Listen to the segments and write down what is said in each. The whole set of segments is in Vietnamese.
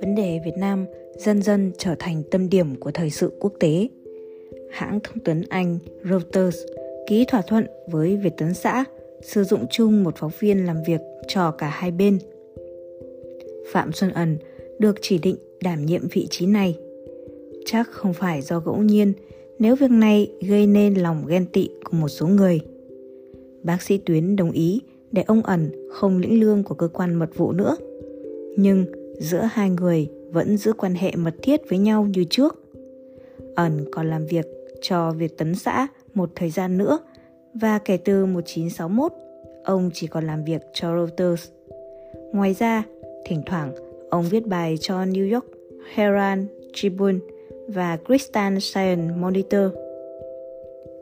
Vấn đề Việt Nam dần dần trở thành tâm điểm của thời sự quốc tế. Hãng thông tấn Anh Reuters ký thỏa thuận với Việt Tấn xã sử dụng chung một phóng viên làm việc cho cả hai bên. Phạm Xuân Ẩn được chỉ định đảm nhiệm vị trí này. Chắc không phải do ngẫu nhiên, nếu việc này gây nên lòng ghen tị của một số người. Bác sĩ Tuyến đồng ý để ông ẩn không lĩnh lương của cơ quan mật vụ nữa. Nhưng giữa hai người vẫn giữ quan hệ mật thiết với nhau như trước. Ẩn còn làm việc cho Việt Tấn xã một thời gian nữa và kể từ 1961, ông chỉ còn làm việc cho Reuters. Ngoài ra, thỉnh thoảng ông viết bài cho New York Herald Tribune và Christian Science Monitor.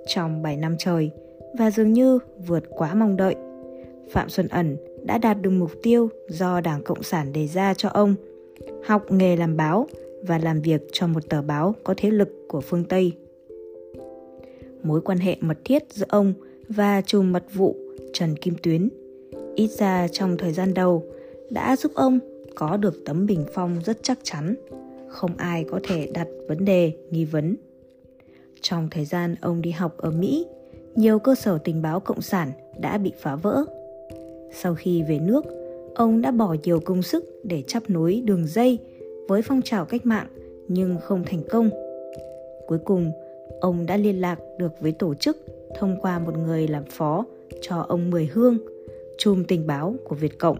Trong 7 năm trời, và dường như vượt quá mong đợi, Phạm Xuân Ẩn đã đạt được mục tiêu do Đảng Cộng sản đề ra cho ông, học nghề làm báo và làm việc cho một tờ báo có thế lực của phương Tây. Mối quan hệ mật thiết giữa ông và trùm mật vụ Trần Kim Tuyến, ít ra trong thời gian đầu, đã giúp ông có được tấm bình phong rất chắc chắn, không ai có thể đặt vấn đề nghi vấn. Trong thời gian ông đi học ở Mỹ, nhiều cơ sở tình báo cộng sản đã bị phá vỡ. Sau khi về nước, ông đã bỏ nhiều công sức để chấp nối đường dây với phong trào cách mạng nhưng không thành công. Cuối cùng, ông đã liên lạc được với tổ chức thông qua một người làm phó cho ông Mười Hương, chùm tình báo của Việt Cộng.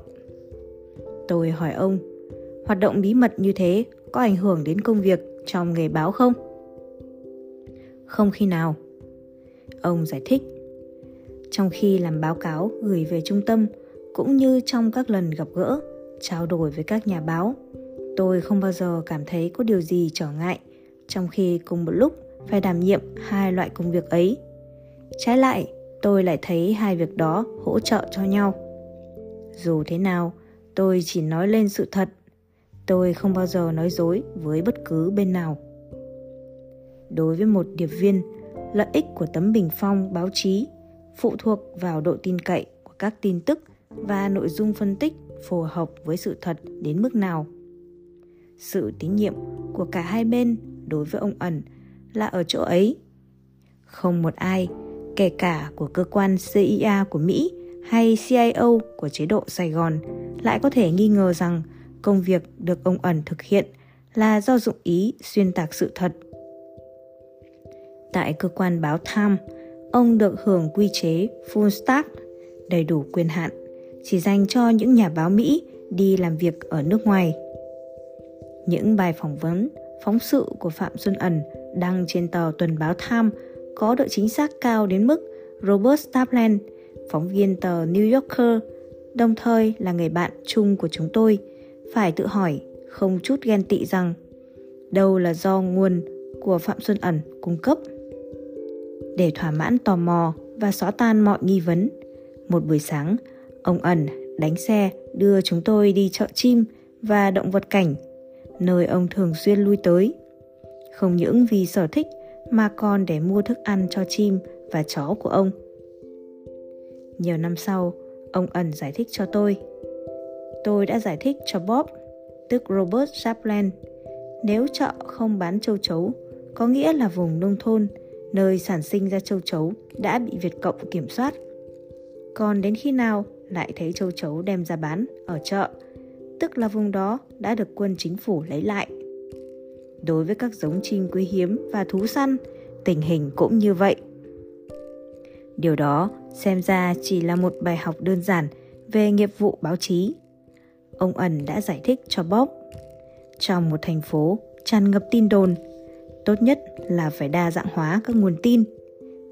Tôi hỏi ông, hoạt động bí mật như thế có ảnh hưởng đến công việc trong nghề báo không? Không khi nào. Ông giải thích. Trong khi làm báo cáo gửi về trung tâm, cũng như trong các lần gặp gỡ, trao đổi với các nhà báo, tôi không bao giờ cảm thấy có điều gì trở ngại trong khi cùng một lúc phải đảm nhiệm hai loại công việc ấy. Trái lại, tôi lại thấy hai việc đó hỗ trợ cho nhau. Dù thế nào, tôi chỉ nói lên sự thật. Tôi không bao giờ nói dối với bất cứ bên nào. Đối với một điệp viên, lợi ích của tấm bình phong báo chí phụ thuộc vào độ tin cậy của các tin tức và nội dung phân tích phù hợp với sự thật đến mức nào. Sự tín nhiệm của cả hai bên đối với ông ẩn là ở chỗ ấy. Không một ai, kể cả của cơ quan CIA của Mỹ hay CIO của chế độ Sài Gòn lại có thể nghi ngờ rằng công việc được ông ẩn thực hiện là do dụng ý xuyên tạc sự thật. Tại cơ quan báo Time, ông được hưởng quy chế full staff, đầy đủ quyền hạn, chỉ dành cho những nhà báo Mỹ đi làm việc ở nước ngoài. Những bài phỏng vấn, phóng sự của Phạm Xuân Ẩn đăng trên tờ tuần báo Time có độ chính xác cao đến mức Robert Stapland, phóng viên tờ New Yorker, đồng thời là người bạn chung của chúng tôi, phải tự hỏi không chút ghen tị rằng đâu là do nguồn của Phạm Xuân Ẩn cung cấp. Để thỏa mãn tò mò và xóa tan mọi nghi vấn, một buổi sáng, ông Ẩn đánh xe đưa chúng tôi đi chợ chim và động vật cảnh, nơi ông thường xuyên lui tới. Không những vì sở thích mà còn để mua thức ăn cho chim và chó của ông. Nhiều năm sau, ông ẩn giải thích cho tôi. Tôi đã giải thích cho Bob, tức Robert Chaplin, nếu chợ không bán châu chấu, có nghĩa là vùng nông thôn, nơi sản sinh ra châu chấu đã bị Việt Cộng kiểm soát. Còn đến khi nào lại thấy châu chấu đem ra bán ở chợ, tức là vùng đó đã được quân chính phủ lấy lại. Đối với các giống chim quý hiếm và thú săn, tình hình cũng như vậy. Điều đó xem ra chỉ là một bài học đơn giản về nghiệp vụ báo chí. Ông ẩn đã giải thích cho Bob. Trong một thành phố tràn ngập tin đồn, tốt nhất là phải đa dạng hóa các nguồn tin.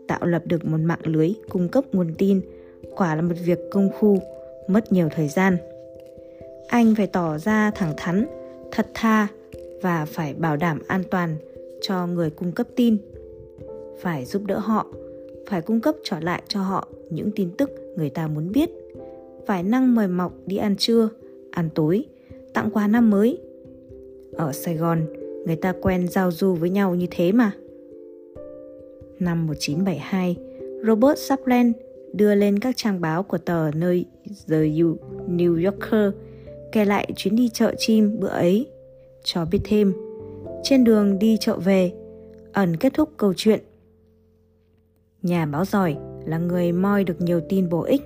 Tạo lập được một mạng lưới cung cấp nguồn tin quả là một việc công phu, mất nhiều thời gian. Anh phải tỏ ra thẳng thắn, thật tha và phải bảo đảm an toàn cho người cung cấp tin. Phải giúp đỡ họ phải cung cấp trở lại cho họ những tin tức người ta muốn biết. Phải năng mời mọc đi ăn trưa ăn tối tặng quà năm mới. Ở sài gòn người ta quen giao du với nhau như thế mà. Năm 1972 Robert Sapland đưa lên các trang báo của tờ nơi The New Yorker kể lại chuyến đi chợ chim bữa ấy. Cho biết thêm, trên đường đi chợ về, ẩn kết thúc câu chuyện. Nhà báo giỏi là người moi được nhiều tin bổ ích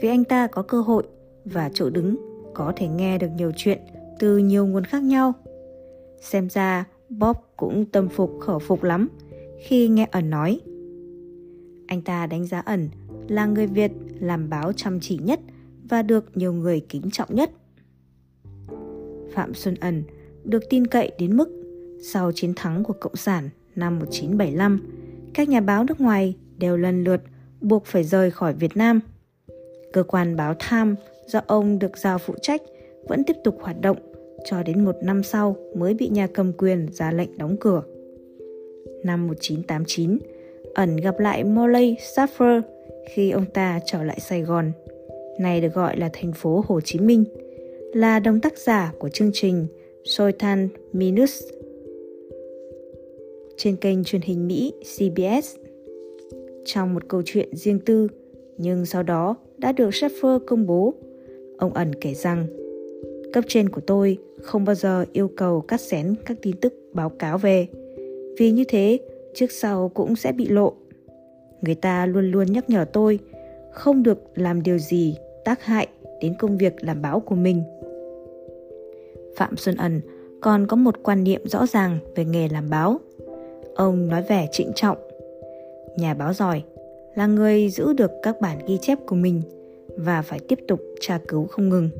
vì anh ta có cơ hội và chỗ đứng có thể nghe được nhiều chuyện từ nhiều nguồn khác nhau. Xem ra Bob cũng tâm phục khẩu phục lắm khi nghe ẩn nói. Anh ta đánh giá ẩn là người Việt làm báo chăm chỉ nhất và được nhiều người kính trọng nhất. Phạm Xuân Ẩn được tin cậy đến mức sau chiến thắng của Cộng sản năm 1975, các nhà báo nước ngoài đều lần lượt buộc phải rời khỏi Việt Nam. Cơ quan báo Tham do ông được giao phụ trách vẫn tiếp tục hoạt động cho đến một năm sau mới bị nhà cầm quyền ra lệnh đóng cửa. Năm 1989, ẩn gặp lại Molly Saffer khi ông ta trở lại Sài Gòn, này được gọi là thành phố Hồ Chí Minh, là đồng tác giả của chương trình Soitan Minus trên kênh truyền hình Mỹ CBS. Trong một câu chuyện riêng tư, nhưng sau đó đã được Sheffer công bố, ông ẩn kể rằng cấp trên của tôi không bao giờ yêu cầu cắt xén các tin tức báo cáo về, vì như thế trước sau cũng sẽ bị lộ. Người ta luôn luôn nhắc nhở tôi không được làm điều gì tác hại đến công việc làm báo của mình. Phạm Xuân Ẩn còn có một quan niệm rõ ràng về nghề làm báo. Ông nói vẻ trịnh trọng. Nhà báo giỏi là người giữ được các bản ghi chép của mình và phải tiếp tục tra cứu không ngừng.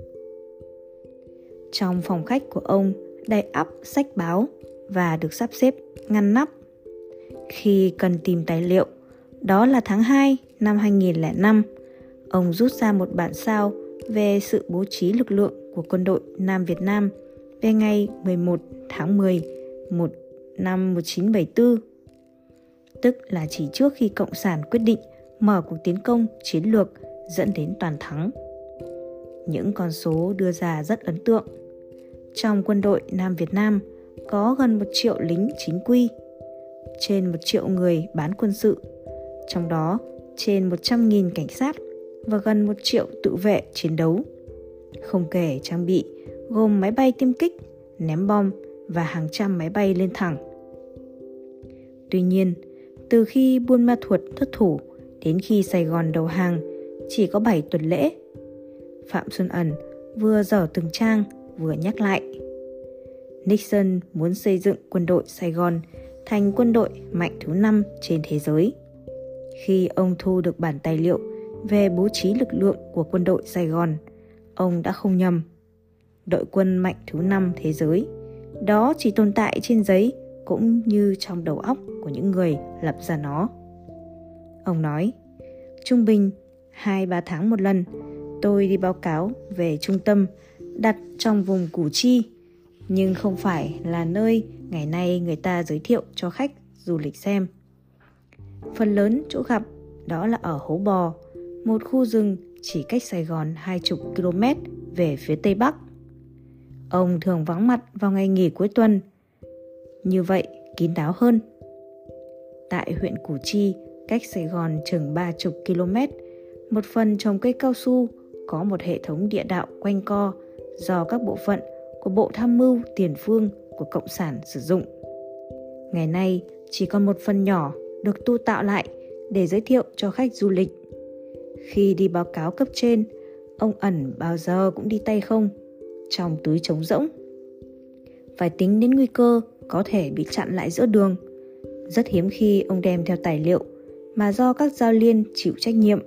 Trong phòng khách của ông đầy ắp sách báo và được sắp xếp ngăn nắp. Khi cần tìm tài liệu, đó là tháng 2 năm 2005, ông rút ra một bản sao về sự bố trí lực lượng của quân đội Nam Việt Nam về ngày 11 tháng 10 một năm 1974, tức là chỉ trước khi Cộng sản quyết định mở cuộc tiến công chiến lược dẫn đến toàn thắng. Những con số đưa ra rất ấn tượng. Trong quân đội Nam Việt Nam có gần một triệu lính chính quy, trên một triệu người bán quân sự, trong đó trên 100.000 cảnh sát và gần một triệu tự vệ chiến đấu. Không kể trang bị gồm máy bay tiêm kích, ném bom và hàng trăm máy bay lên thẳng. Tuy nhiên, từ khi Buôn Ma Thuột thất thủ đến khi Sài Gòn đầu hàng chỉ có 7 tuần lễ. Phạm Xuân Ẩn vừa dở từng trang vừa nhắc lại. Nixon muốn xây dựng quân đội Sài Gòn thành quân đội mạnh thứ năm trên thế giới. Khi ông thu được bản tài liệu về bố trí lực lượng của quân đội Sài Gòn, ông đã không nhầm. Đội quân mạnh thứ năm thế giới, đó chỉ tồn tại trên giấy cũng như trong đầu óc của những người lập ra nó. Ông nói, trung bình 2-3 tháng một lần, tôi đi báo cáo về trung tâm đặt trong vùng Củ Chi, nhưng không phải là nơi ngày nay người ta giới thiệu cho khách du lịch xem. Phần lớn chỗ gặp đó là ở Hố Bò, một khu rừng chỉ cách Sài Gòn 20 km về phía tây bắc. Ông thường vắng mặt vào ngày nghỉ cuối tuần. Như vậy, kín đáo hơn. Tại huyện Củ Chi, cách Sài Gòn chừng 30 km, một phần trồng cây cao su có một hệ thống địa đạo quanh co do các bộ phận của Bộ Tham mưu Tiền phương của Cộng sản sử dụng. Ngày nay chỉ còn một phần nhỏ được tu tạo lại để giới thiệu cho khách du lịch. Khi đi báo cáo cấp trên, ông ẩn bao giờ cũng đi tay không, trong túi trống rỗng. Phải tính đến nguy cơ có thể bị chặn lại giữa đường. Rất hiếm khi ông đem theo tài liệu mà do các giao liên chịu trách nhiệm.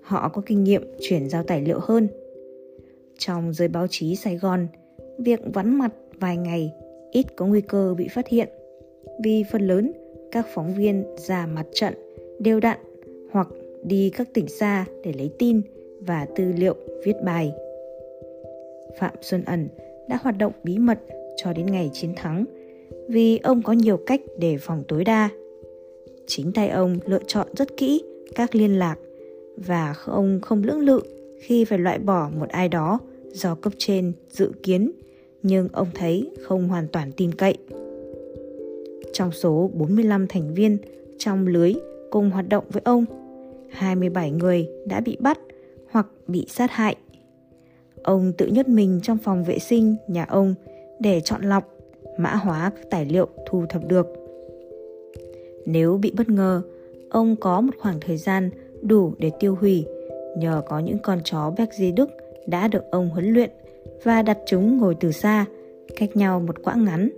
Họ có kinh nghiệm chuyển giao tài liệu hơn. Trong giới báo chí Sài Gòn, việc vắn mặt vài ngày ít có nguy cơ bị phát hiện vì phần lớn các phóng viên ra mặt trận, đều đặn hoặc đi các tỉnh xa để lấy tin và tư liệu viết bài. Phạm Xuân Ẩn đã hoạt động bí mật cho đến ngày chiến thắng vì ông có nhiều cách để phòng tối đa. Chính tay ông lựa chọn rất kỹ các liên lạc và ông không lưỡng lự khi phải loại bỏ một ai đó do cấp trên dự kiến, nhưng ông thấy không hoàn toàn tin cậy. Trong số 45 thành viên trong lưới cùng hoạt động với ông, 27 người đã bị bắt hoặc bị sát hại. Ông tự nhốt mình trong phòng vệ sinh nhà ông để chọn lọc, mã hóa các tài liệu thu thập được. Nếu bị bất ngờ, ông có một khoảng thời gian đủ để tiêu hủy nhờ có những con chó Berger Đức đã được ông huấn luyện và đặt chúng ngồi từ xa, cách nhau một quãng ngắn.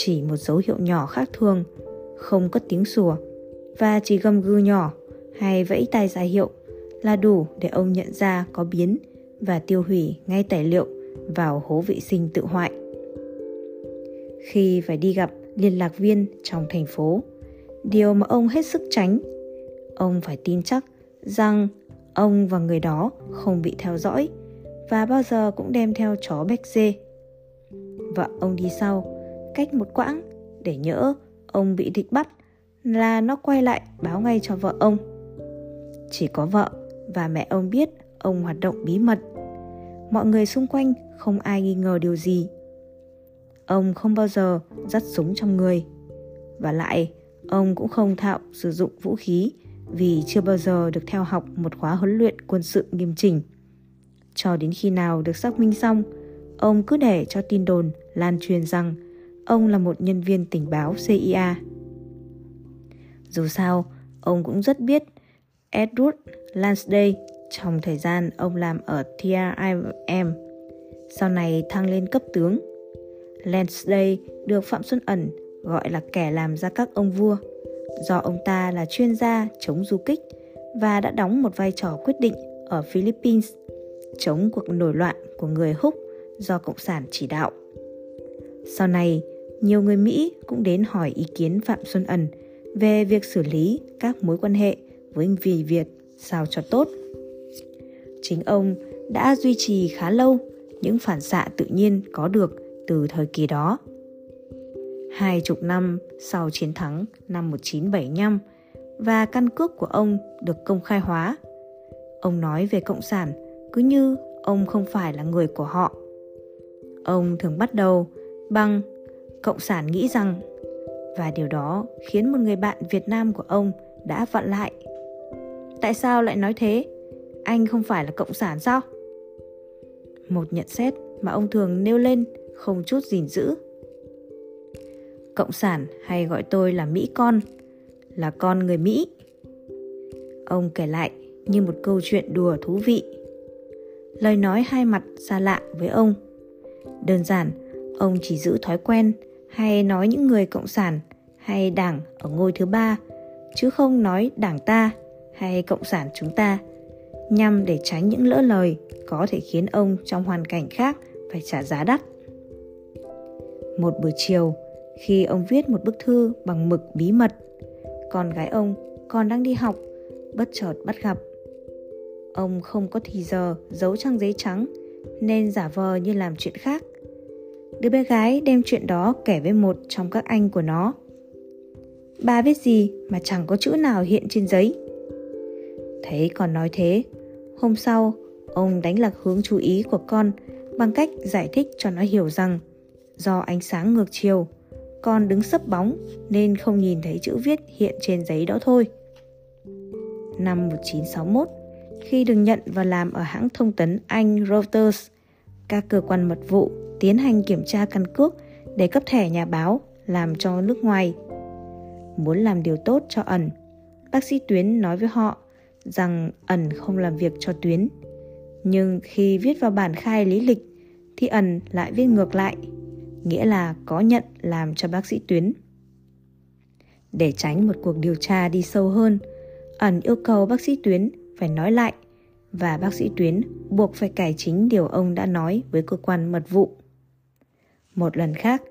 Chỉ một dấu hiệu nhỏ khác thường, không có tiếng sủa và chỉ gầm gừ nhỏ hay vẫy tay ra hiệu là đủ để ông nhận ra có biến và tiêu hủy ngay tài liệu vào hố vệ sinh tự hoại. Khi phải đi gặp liên lạc viên trong thành phố, điều mà ông hết sức tránh, ông phải tin chắc rằng ông và người đó không bị theo dõi và bao giờ cũng đem theo chó Béc dê. Vợ ông đi sau, cách một quãng để nhỡ ông bị địch bắt là nó quay lại báo ngay cho vợ ông. Chỉ có vợ và mẹ ông biết ông hoạt động bí mật. Mọi người xung quanh không ai nghi ngờ điều gì. Ông không bao giờ dắt súng trong người. Và lại, ông cũng không thạo sử dụng vũ khí vì chưa bao giờ được theo học một khóa huấn luyện quân sự nghiêm chỉnh. Cho đến khi nào được xác minh xong, ông cứ để cho tin đồn lan truyền rằng ông là một nhân viên tình báo CIA. Dù sao, ông cũng rất biết Edward Lansdale. trong thời gian ông làm ở TRIM. Sau này thăng lên cấp tướng. Lansdale được Phạm Xuân Ẩn gọi là kẻ làm ra các ông vua do ông ta là chuyên gia chống du kích và đã đóng một vai trò quyết định ở Philippines chống cuộc nổi loạn của người Húc do Cộng sản chỉ đạo. Sau này, nhiều người Mỹ cũng đến hỏi ý kiến Phạm Xuân Ẩn về việc xử lý các mối quan hệ với vì Việt sao cho tốt. Chính ông đã duy trì khá lâu những phản xạ tự nhiên có được từ thời kỳ đó. Hai chục năm sau chiến thắng năm 1975 và căn cước của ông được công khai hóa. Ông nói về Cộng sản cứ như ông không phải là người của họ. Ông thường bắt đầu bằng Cộng sản nghĩ rằng và điều đó khiến một người bạn Việt Nam của ông đã vặn lại. Tại sao lại nói thế? Anh không phải là cộng sản sao? Một nhận xét mà ông thường nêu lên không chút gìn giữ. Cộng sản hay gọi tôi là Mỹ con, là con người Mỹ. Ông kể lại như một câu chuyện đùa thú vị. Lời nói hai mặt xa lạ với ông. Đơn giản, ông chỉ giữ thói quen hay nói những người cộng sản, hay đảng ở ngôi thứ ba, chứ không nói đảng ta hay cộng sản chúng ta, nhằm để tránh những lỡ lời có thể khiến ông trong hoàn cảnh khác phải trả giá đắt. Một buổi chiều, khi ông viết một bức thư bằng mực bí mật, con gái ông còn đang đi học, bất chợt bắt gặp. Ông không có thì giờ giấu trang giấy trắng, nên giả vờ như làm chuyện khác đứa bé gái đem chuyện đó kể với một trong các anh của nó Bà viết gì mà chẳng có chữ nào hiện trên giấy. Thấy còn nói thế, hôm sau, ông đánh lạc hướng chú ý của con bằng cách giải thích cho nó hiểu rằng do ánh sáng ngược chiều, con đứng sấp bóng nên không nhìn thấy chữ viết hiện trên giấy đó thôi. Năm 1961, khi được nhận và làm ở hãng thông tấn Anh Reuters, các cơ quan mật vụ tiến hành kiểm tra căn cước để cấp thẻ nhà báo làm cho nước ngoài muốn làm điều tốt cho ẩn. Bác sĩ Tuyến nói với họ rằng ẩn không làm việc cho Tuyến. Nhưng khi viết vào bản khai lý lịch thì ẩn lại viết ngược lại, nghĩa là có nhận làm cho bác sĩ Tuyến. Để tránh một cuộc điều tra đi sâu hơn, ẩn yêu cầu bác sĩ Tuyến phải nói lại và bác sĩ Tuyến buộc phải cải chính điều ông đã nói với cơ quan mật vụ. Một lần khác,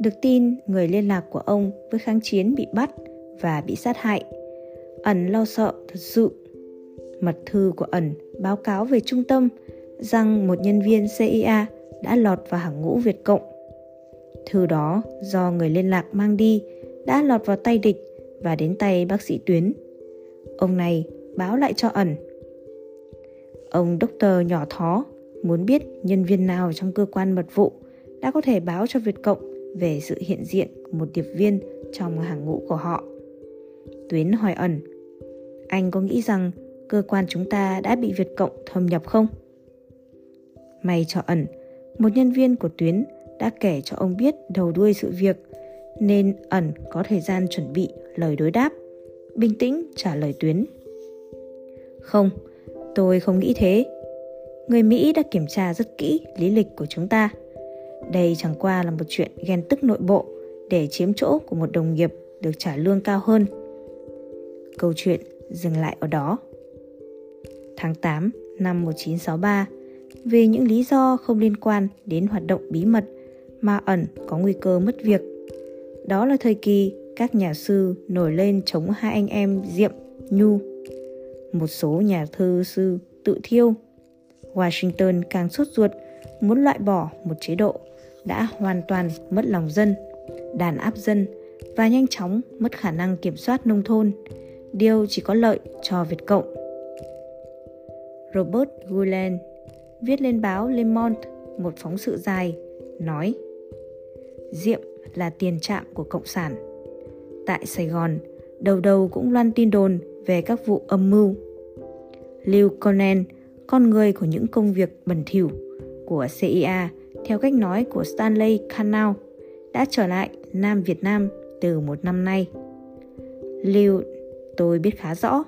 được tin người liên lạc của ông với kháng chiến bị bắt và bị sát hại. Ẩn lo sợ thật sự. Mật thư của ẩn báo cáo về trung tâm rằng một nhân viên CIA đã lọt vào hàng ngũ Việt Cộng. Thư đó do người liên lạc mang đi đã lọt vào tay địch và đến tay bác sĩ Tuyến. Ông này báo lại cho ẩn. Ông doctor nhỏ thó muốn biết nhân viên nào trong cơ quan mật vụ đã có thể báo cho Việt Cộng về sự hiện diện của một điệp viên trong hàng ngũ của họ. Tuyến hỏi ẩn, Anh có nghĩ rằng cơ quan chúng ta đã bị Việt Cộng thâm nhập không? May cho ẩn, một nhân viên của tuyến đã kể cho ông biết đầu đuôi sự việc nên ẩn có thời gian chuẩn bị lời đối đáp bình tĩnh trả lời tuyến không tôi không nghĩ thế người mỹ đã kiểm tra rất kỹ lý lịch của chúng ta đây chẳng qua là một chuyện ghen tức nội bộ để chiếm chỗ của một đồng nghiệp được trả lương cao hơn câu chuyện dừng lại ở đó tháng 8 năm 1963 vì những lý do không liên quan đến hoạt động bí mật mà ẩn có nguy cơ mất việc. Đó là thời kỳ các nhà sư nổi lên chống hai anh em Diệm, Nhu. Một số nhà thư sư tự thiêu. Washington càng sốt ruột muốn loại bỏ một chế độ đã hoàn toàn mất lòng dân, đàn áp dân và nhanh chóng mất khả năng kiểm soát nông thôn, điều chỉ có lợi cho Việt Cộng. Robert Gulen viết lên báo Le Monde một phóng sự dài, nói Diệm là tiền trạm của Cộng sản. Tại Sài Gòn, đầu đầu cũng loan tin đồn về các vụ âm mưu. Lưu Conan, con người của những công việc bẩn thỉu của CIA theo cách nói của Stanley Canal đã trở lại Nam Việt Nam từ một năm nay. Lưu, tôi biết khá rõ,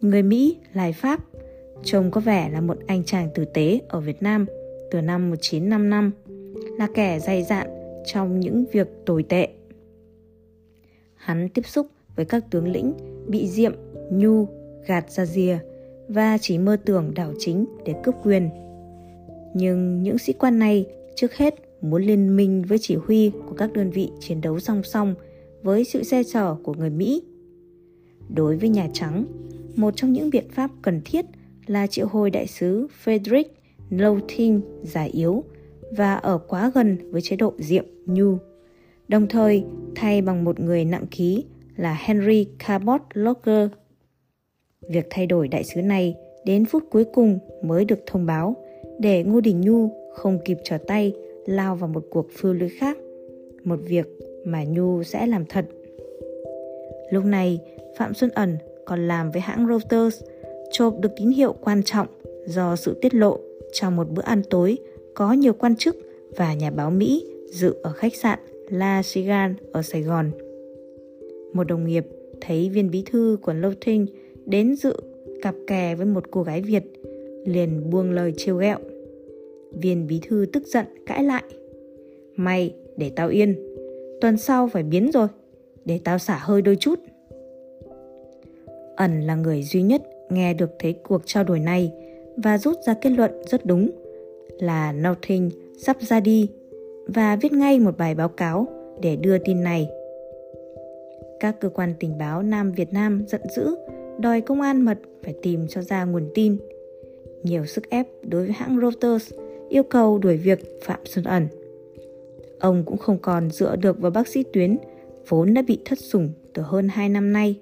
người Mỹ lai Pháp, trông có vẻ là một anh chàng tử tế ở Việt Nam từ năm 1955, là kẻ dày dạn trong những việc tồi tệ. Hắn tiếp xúc với các tướng lĩnh bị diệm, nhu, gạt ra rìa và chỉ mơ tưởng đảo chính để cướp quyền. Nhưng những sĩ quan này trước hết muốn liên minh với chỉ huy của các đơn vị chiến đấu song song với sự xe chở của người Mỹ. Đối với Nhà Trắng, một trong những biện pháp cần thiết là triệu hồi đại sứ Frederick Lowthin già yếu và ở quá gần với chế độ Diệm Nhu, đồng thời thay bằng một người nặng ký là Henry Cabot Locker. Việc thay đổi đại sứ này đến phút cuối cùng mới được thông báo để Ngô Đình Nhu không kịp trở tay lao vào một cuộc phiêu lưới khác, một việc mà Nhu sẽ làm thật. Lúc này, Phạm Xuân Ẩn còn làm với hãng Reuters chộp được tín hiệu quan trọng do sự tiết lộ trong một bữa ăn tối có nhiều quan chức và nhà báo Mỹ dự ở khách sạn La Sigan ở Sài Gòn. Một đồng nghiệp thấy viên bí thư của Lâu Thinh đến dự cặp kè với một cô gái Việt, liền buông lời trêu ghẹo. Viên bí thư tức giận cãi lại. Mày để tao yên, tuần sau phải biến rồi, để tao xả hơi đôi chút. Ẩn là người duy nhất nghe được thấy cuộc trao đổi này và rút ra kết luận rất đúng là Nothing sắp ra đi và viết ngay một bài báo cáo để đưa tin này. Các cơ quan tình báo Nam Việt Nam giận dữ, đòi công an mật phải tìm cho ra nguồn tin. Nhiều sức ép đối với hãng Reuters yêu cầu đuổi việc Phạm Xuân Ẩn. Ông cũng không còn dựa được vào bác sĩ Tuyến, vốn đã bị thất sủng từ hơn 2 năm nay.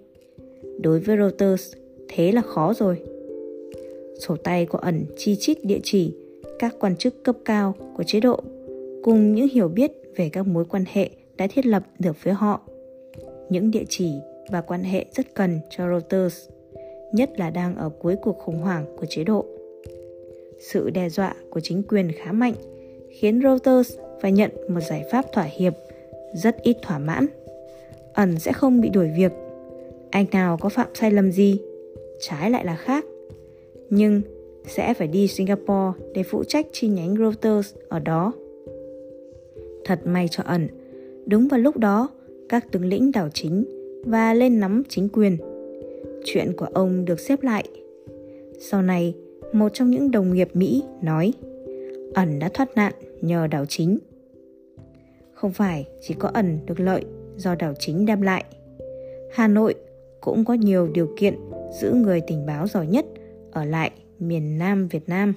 Đối với Reuters, thế là khó rồi. Sổ tay của ẩn chi chít địa chỉ các quan chức cấp cao của chế độ cùng những hiểu biết về các mối quan hệ đã thiết lập được với họ. Những địa chỉ và quan hệ rất cần cho Reuters, nhất là đang ở cuối cuộc khủng hoảng của chế độ. Sự đe dọa của chính quyền khá mạnh khiến Reuters phải nhận một giải pháp thỏa hiệp rất ít thỏa mãn. Ẩn sẽ không bị đuổi việc. Anh nào có phạm sai lầm gì, trái lại là khác. Nhưng sẽ phải đi Singapore để phụ trách chi nhánh Reuters ở đó. Thật may cho ẩn, đúng vào lúc đó, các tướng lĩnh đảo chính và lên nắm chính quyền. Chuyện của ông được xếp lại. Sau này, một trong những đồng nghiệp Mỹ nói, ẩn đã thoát nạn nhờ đảo chính. Không phải chỉ có ẩn được lợi do đảo chính đem lại. Hà Nội cũng có nhiều điều kiện giữ người tình báo giỏi nhất ở lại miền Nam Việt Nam.